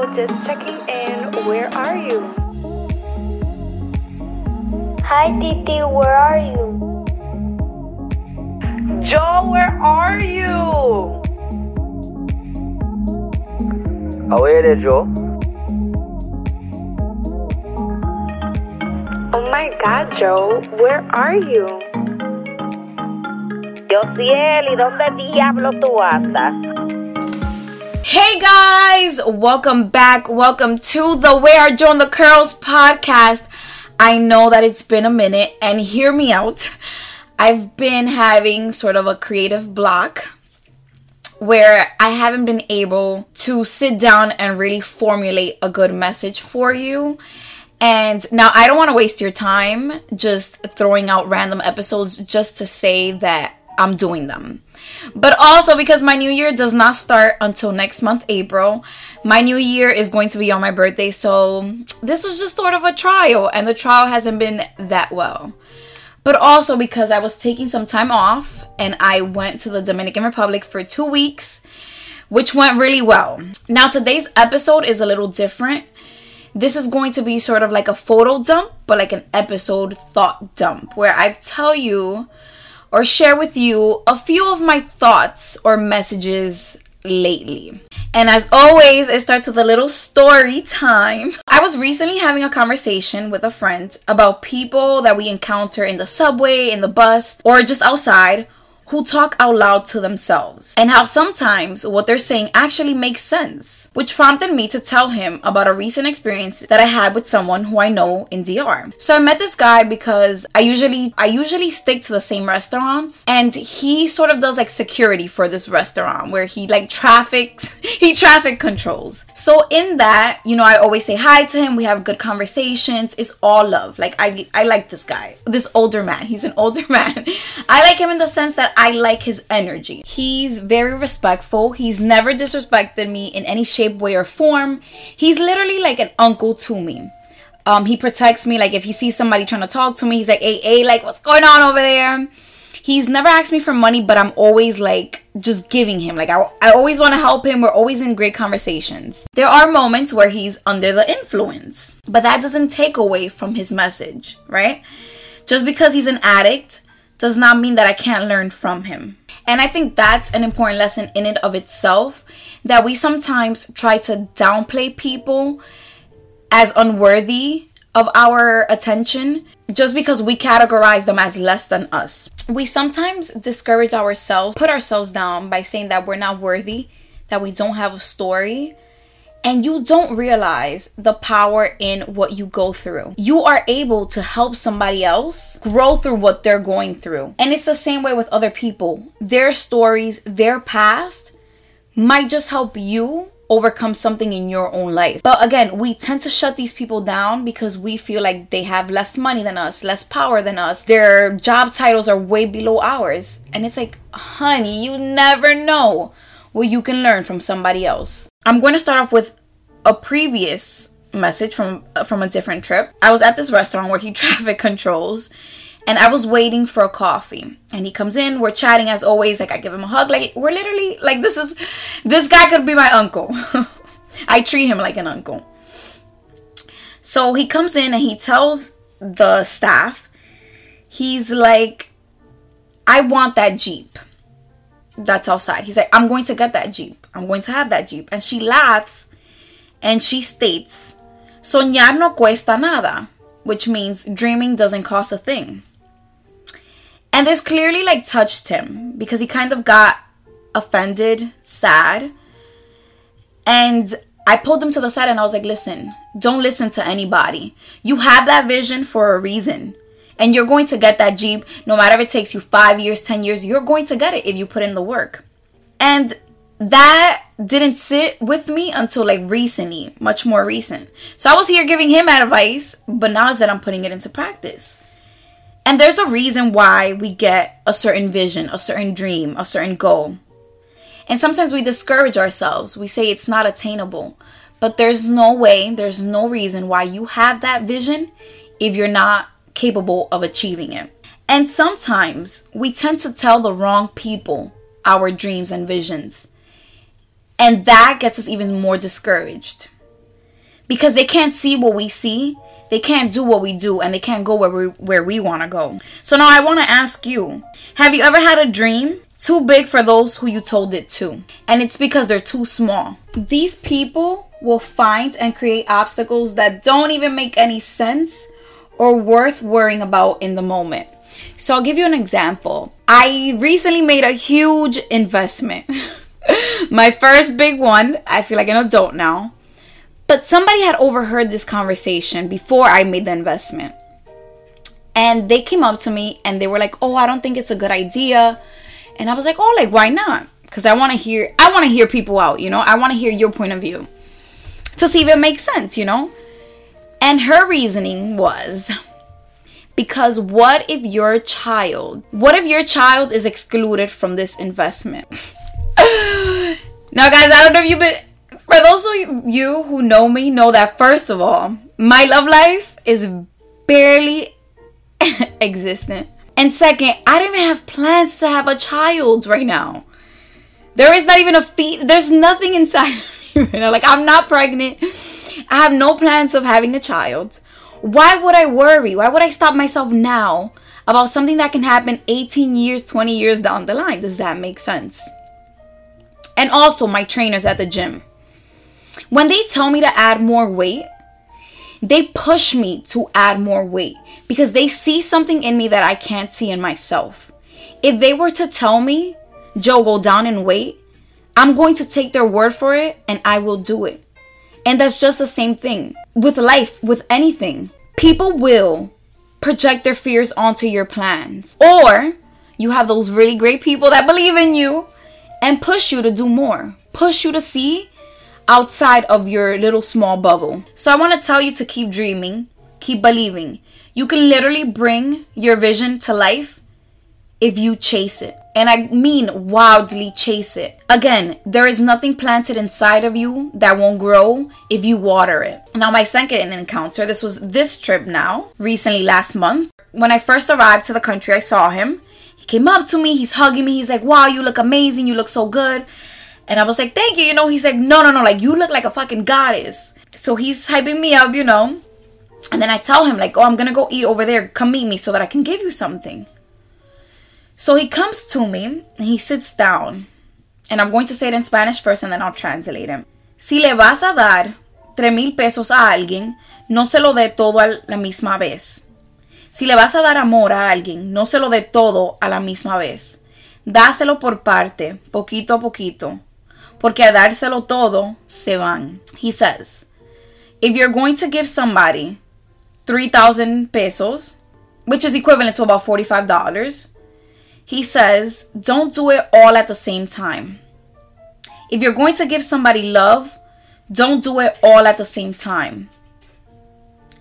Hello, just checking in. Where are you? Hi, Titi, where are you? Jo, where are you? Away there, Jo. Oh my god, Jo, where are you? Josiel, ¿y dónde diablo tú andas? Hey guys, welcome back. Welcome to the Where Are Jo and the Curls podcast. I know that it's been a minute, and hear me out. I've been having sort of a creative block where I haven't been able to sit down and really formulate a good message for you. And now I don't want to waste your time just throwing out random episodes just to say that I'm doing them. But also because my new year does not start until next month, April. My new year is going to be on my birthday, so this was just sort of a trial, and the trial hasn't been that well. But also because I was taking some time off and I went to the Dominican Republic for two weeks, which went really well. Now, today's episode is a little different. This is going to be sort of like a photo dump, but like an episode thought dump, where I tell you or share with you a few of my thoughts or messages lately. And as always, it starts with a little story time. I was recently having a conversation with a friend about people that we encounter in the subway, in the bus, or just outside who talk out loud to themselves, and how sometimes what they're saying actually makes sense, which prompted me to tell him about a recent experience that I had with someone who I know in DR. So I met this guy because I usually I usually stick to the same restaurants, and he sort of does like security for this restaurant where he like traffics he traffic controls. So in that, you know, I always say hi to him, we have good conversations, it's all love. Like I I like this guy, this older man. He's an older man. I like him in the sense that I like his energy. He's very respectful. He's never disrespected me in any shape, way, or form. He's literally like an uncle to me. Um, he protects me. Like if he sees somebody trying to talk to me, he's like, "Hey, hey, like what's going on over there?" He's never asked me for money, but I'm always like just giving him. Like I, I always want to help him. We're always in great conversations. There are moments where he's under the influence, but that doesn't take away from his message, right? Just because he's an addict does not mean that I can't learn from him. And I think that's an important lesson in and of itself that we sometimes try to downplay people as unworthy of our attention just because we categorize them as less than us. We sometimes discourage ourselves, put ourselves down by saying that we're not worthy, that we don't have a story, and you don't realize the power in what you go through. You are able to help somebody else grow through what they're going through. And it's the same way with other people. Their stories, their past might just help you overcome something in your own life. But again, we tend to shut these people down because we feel like they have less money than us, less power than us. Their job titles are way below ours. And it's like, honey, you never know what you can learn from somebody else. I'm going to start off with a previous message from uh, from a different trip. I was at this restaurant where he traffic controls and I was waiting for a coffee. And he comes in, we're chatting as always, like I give him a hug like we're literally like this is this guy could be my uncle. I treat him like an uncle. So he comes in and he tells the staff he's like I want that Jeep that's outside. He's like, I'm going to get that Jeep. I'm going to have that Jeep. And she laughs and she states, Soñar no cuesta nada, which means dreaming doesn't cost a thing. And this clearly like touched him because he kind of got offended, sad. And I pulled him to the side and I was like, listen, don't listen to anybody. You have that vision for a reason. And you're going to get that Jeep no matter if it takes you five years, 10 years, you're going to get it if you put in the work. And that didn't sit with me until like recently, much more recent. So I was here giving him advice, but now is that I'm putting it into practice. And there's a reason why we get a certain vision, a certain dream, a certain goal. And sometimes we discourage ourselves. We say it's not attainable. But there's no way, there's no reason why you have that vision if you're not capable of achieving it. And sometimes we tend to tell the wrong people our dreams and visions. And that gets us even more discouraged. because they can't see what we see. They can't do what we do and they can't go where we where we want to go. So now I want to ask you, have you ever had a dream too big for those who you told it to? And it's because they're too small. These people will find and create obstacles that don't even make any sense or worth worrying about in the moment. So I'll give you an example. I recently made a huge investment. My first big one. I feel like an adult now. But somebody had overheard this conversation before I made the investment. And they came up to me and they were like, "Oh, I don't think it's a good idea." And I was like, "Oh, like why not?" Cuz I want to hear I want to hear people out, you know? I want to hear your point of view to see if it makes sense, you know? And her reasoning was because what if your child, what if your child is excluded from this investment? now, guys, I don't know if you've been for those of you who know me, know that first of all, my love life is barely existent. And second, I don't even have plans to have a child right now. There is not even a feet. There's nothing inside of me right now. Like I'm not pregnant. I have no plans of having a child. Why would I worry? Why would I stop myself now about something that can happen 18 years, 20 years down the line? Does that make sense? And also my trainers at the gym. When they tell me to add more weight, they push me to add more weight because they see something in me that I can't see in myself. If they were to tell me, Jo, go down in weight, I'm going to take their word for it and I will do it. And that's just the same thing with life, with anything. People will project their fears onto your plans. Or you have those really great people that believe in you and push you to do more, push you to see outside of your little small bubble. So I want to tell you to keep dreaming, keep believing. You can literally bring your vision to life if you chase it. And I mean wildly chase it. Again, there is nothing planted inside of you that won't grow if you water it. Now, my second encounter, this was this trip now, recently last month. When I first arrived to the country, I saw him. Came up to me, he's hugging me, he's like, Wow, you look amazing, you look so good. And I was like, thank you. You know, he's like, no, no, no, like you look like a fucking goddess. So he's hyping me up, you know. And then I tell him, like, oh, I'm gonna go eat over there. Come meet me so that I can give you something. So he comes to me and he sits down. And I'm going to say it in Spanish first and then I'll translate him. Si le vas a dar tres mil pesos a alguien, no se lo dé todo a la misma vez. Si le vas a dar amor a alguien, no se lo dé todo a la misma vez. Dáselo por parte, poquito a poquito porque a dárselo todo se van. He says, if you're going to give somebody 3,000 pesos, which is equivalent to about $45, he says, don't do it all at the same time. If you're going to give somebody love, don't do it all at the same time.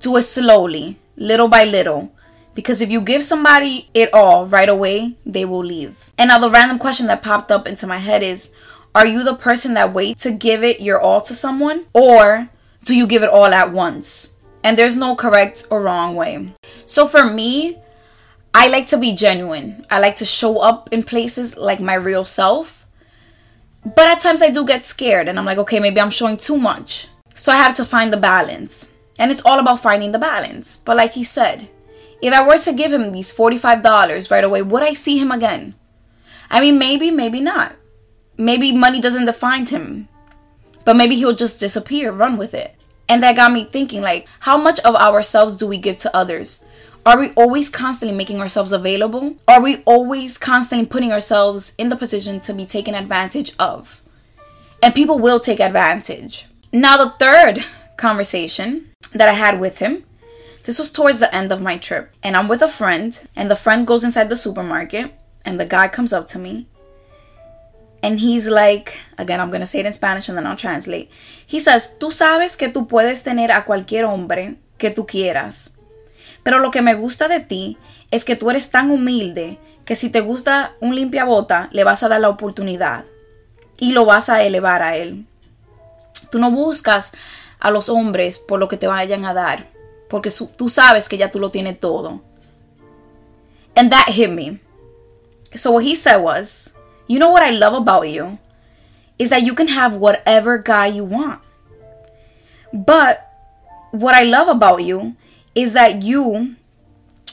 Do it slowly, little by little. Because if you give somebody it all right away, they will leave. And now the random question that popped up into my head is are you the person that waits to give it your all to someone? Or do you give it all at once? And there's no correct or wrong way. So for me, I like to be genuine. I like to show up in places like my real self. But at times I do get scared and I'm like, okay, maybe I'm showing too much. So I have to find the balance. And it's all about finding the balance. But like he said, if I were to give him these $45 right away, would I see him again? I mean, maybe, maybe not. Maybe money doesn't define him, but maybe he'll just disappear, run with it. And that got me thinking like, how much of ourselves do we give to others? Are we always constantly making ourselves available? Are we always constantly putting ourselves in the position to be taken advantage of? And people will take advantage. Now, the third conversation that I had with him, this was towards the end of my trip. And I'm with a friend, and the friend goes inside the supermarket, and the guy comes up to me and he's like, again, I'm to say it in Spanish and then I'll translate. He says, tú sabes que tú puedes tener a cualquier hombre que tú quieras. Pero lo que me gusta de ti es que tú eres tan humilde que si te gusta un limpiabota, le vas a dar la oportunidad y lo vas a elevar a él. Tú no buscas a los hombres por lo que te vayan a dar, porque tú sabes que ya tú lo tienes todo. And that hit me. So what he said was, you know what I love about you? Is that you can have whatever guy you want. But what I love about you is that you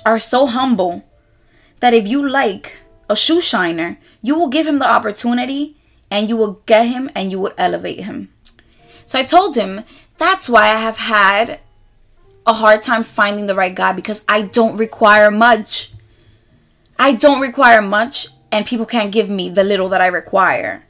are so humble that if you like a shoe shiner, you will give him the opportunity and you will get him and you will elevate him. So I told him that's why I have had a hard time finding the right guy because I don't require much. I don't require much and people can't give me the little that I require.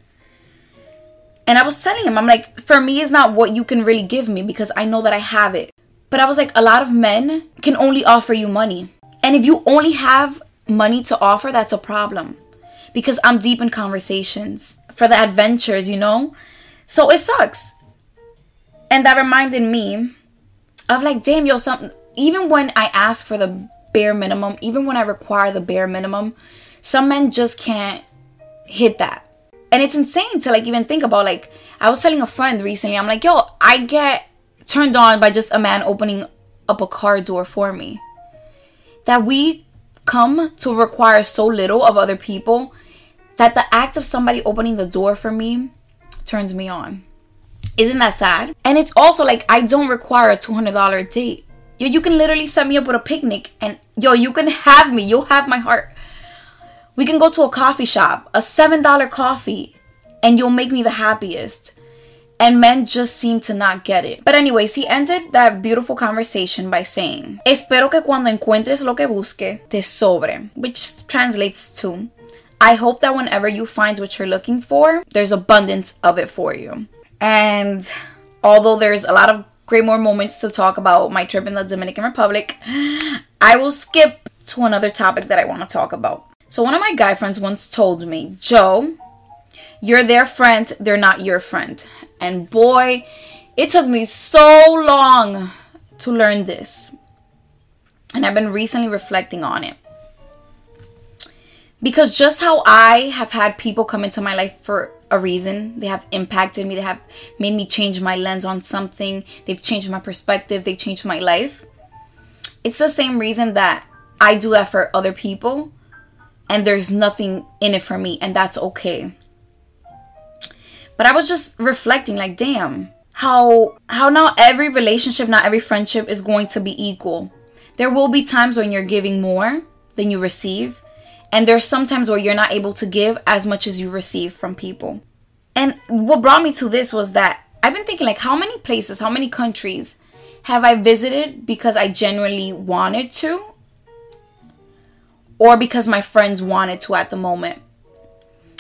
And I was telling him, I'm like, for me, it's not what you can really give me because I know that I have it. But I was like, a lot of men can only offer you money. And if you only have money to offer, that's a problem. Because I'm deep in conversations for the adventures, you know? So it sucks. And that reminded me of like, damn, yo, something. Even when I ask for the bare minimum, even when I require the bare minimum, some men just can't hit that. And it's insane to like even think about. Like, I was telling a friend recently, I'm like, yo, I get turned on by just a man opening up a car door for me. That we come to require so little of other people that the act of somebody opening the door for me turns me on. Isn't that sad? And it's also like I don't require a $200 date. Yo, you can literally set me up with a picnic and yo, you can have me. You'll have my heart. We can go to a coffee shop, a $7 coffee, and you'll make me the happiest. And men just seem to not get it. But anyways, he ended that beautiful conversation by saying, Espero que cuando encuentres lo que busque, te sobre. Which translates to, I hope that whenever you find what you're looking for, there's abundance of it for you. And although there's a lot of great more moments to talk about my trip in the Dominican Republic, I will skip to another topic that I want to talk about. So one of my guy friends once told me, Jo, you're their friend, they're not your friend. And boy, it took me so long to learn this. And I've been recently reflecting on it. Because just how I have had people come into my life for a reason, they have impacted me, they have made me change my lens on something, they've changed my perspective, they've changed my life. It's the same reason that I do that for other people, and there's nothing in it for me, and that's okay. But I was just reflecting like, damn, how how not every relationship, not every friendship is going to be equal. There will be times when you're giving more than you receive, and there's sometimes where you're not able to give as much as you receive from people. And what brought me to this was that I've been thinking like how many places, how many countries have I visited because I genuinely wanted to or because my friends wanted to at the moment?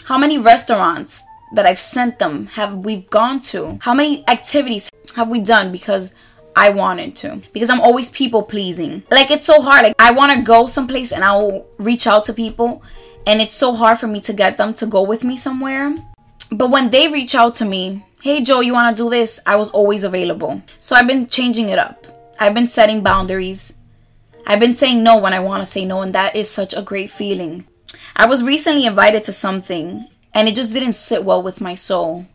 How many restaurants that I've sent them have we've gone to? How many activities have we done because I wanted to? Because I'm always people pleasing. Like it's so hard. Like I want to go someplace and I'll reach out to people and it's so hard for me to get them to go with me somewhere. But when they reach out to me, hey Jo, you want to do this? I was always available. So I've been changing it up. I've been setting boundaries. I've been saying no when I want to say no, and that is such a great feeling. I was recently invited to something and it just didn't sit well with my soul.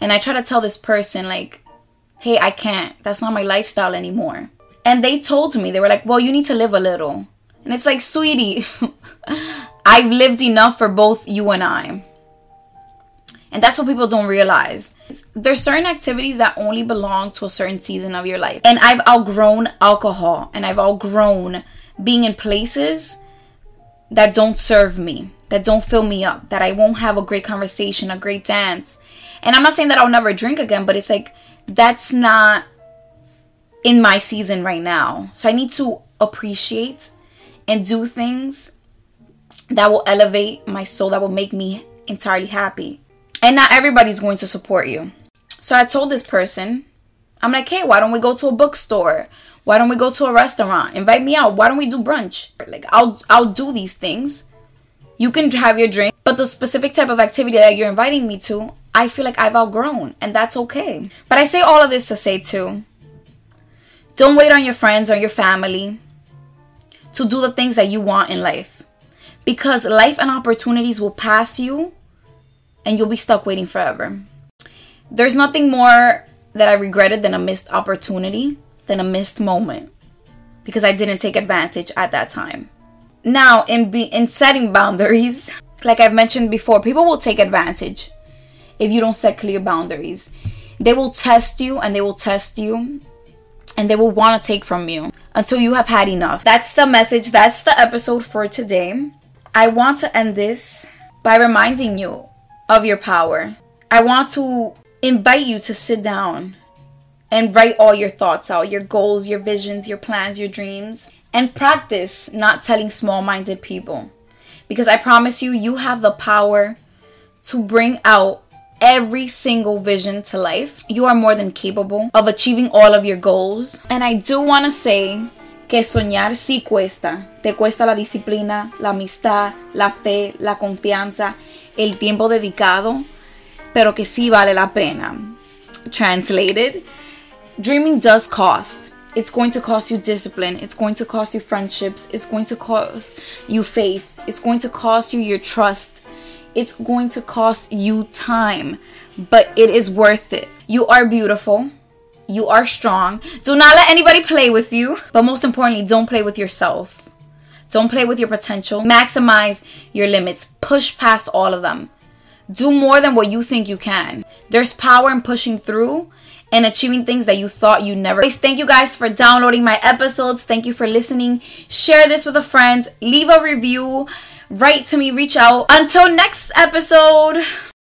And I try to tell this person, like, hey, I can't. That's not my lifestyle anymore. And they told me, they were like, well, you need to live a little. And it's like, sweetie, I've lived enough for both you and I. And that's what people don't realize. There's certain activities that only belong to a certain season of your life. And I've outgrown alcohol and I've outgrown being in places that don't serve me that don't fill me up, that I won't have a great conversation, a great dance. And I'm not saying that I'll never drink again, but it's like that's not in my season right now. So I need to appreciate and do things that will elevate my soul, that will make me entirely happy. And not everybody's going to support you. So I told this person, I'm like, hey, why don't we go to a bookstore? Why don't we go to a restaurant? Invite me out. Why don't we do brunch? Like I'll I'll do these things you can have your drink, but the specific type of activity that you're inviting me to, I feel like I've outgrown, and that's okay. But I say all of this to say too don't wait on your friends or your family to do the things that you want in life. Because life and opportunities will pass you and you'll be stuck waiting forever. There's nothing more that I regretted than a missed opportunity, than a missed moment. Because I didn't take advantage at that time. Now, in be in setting boundaries, like I've mentioned before, people will take advantage if you don't set clear boundaries. They will test you and they will test you and they will want to take from you until you have had enough. That's the message. That's the episode for today. I want to end this by reminding you of your power. I want to invite you to sit down and write all your thoughts out, your goals, your visions, your plans, your dreams, and practice not telling small minded people. Because I promise you, you have the power to bring out every single vision to life. You are more than capable of achieving all of your goals. And I do want to say que soñar sí cuesta. Te cuesta la disciplina, la amistad, la fe, la confianza, el tiempo dedicado, pero que sí vale la pena. Translated, dreaming does cost. It's going to cost you discipline. It's going to cost you friendships. It's going to cost you faith. It's going to cost you your trust. It's going to cost you time, but it is worth it. You are beautiful. You are strong. Do not let anybody play with you. But most importantly, don't play with yourself. Don't play with your potential. Maximize your limits. Push past all of them. Do more than what you think you can. There's power in pushing through and achieving things that you thought you never. Thank you guys for downloading my episodes. Thank you for listening. Share this with a friend. Leave a review. Write to me. Reach out. Until next episode.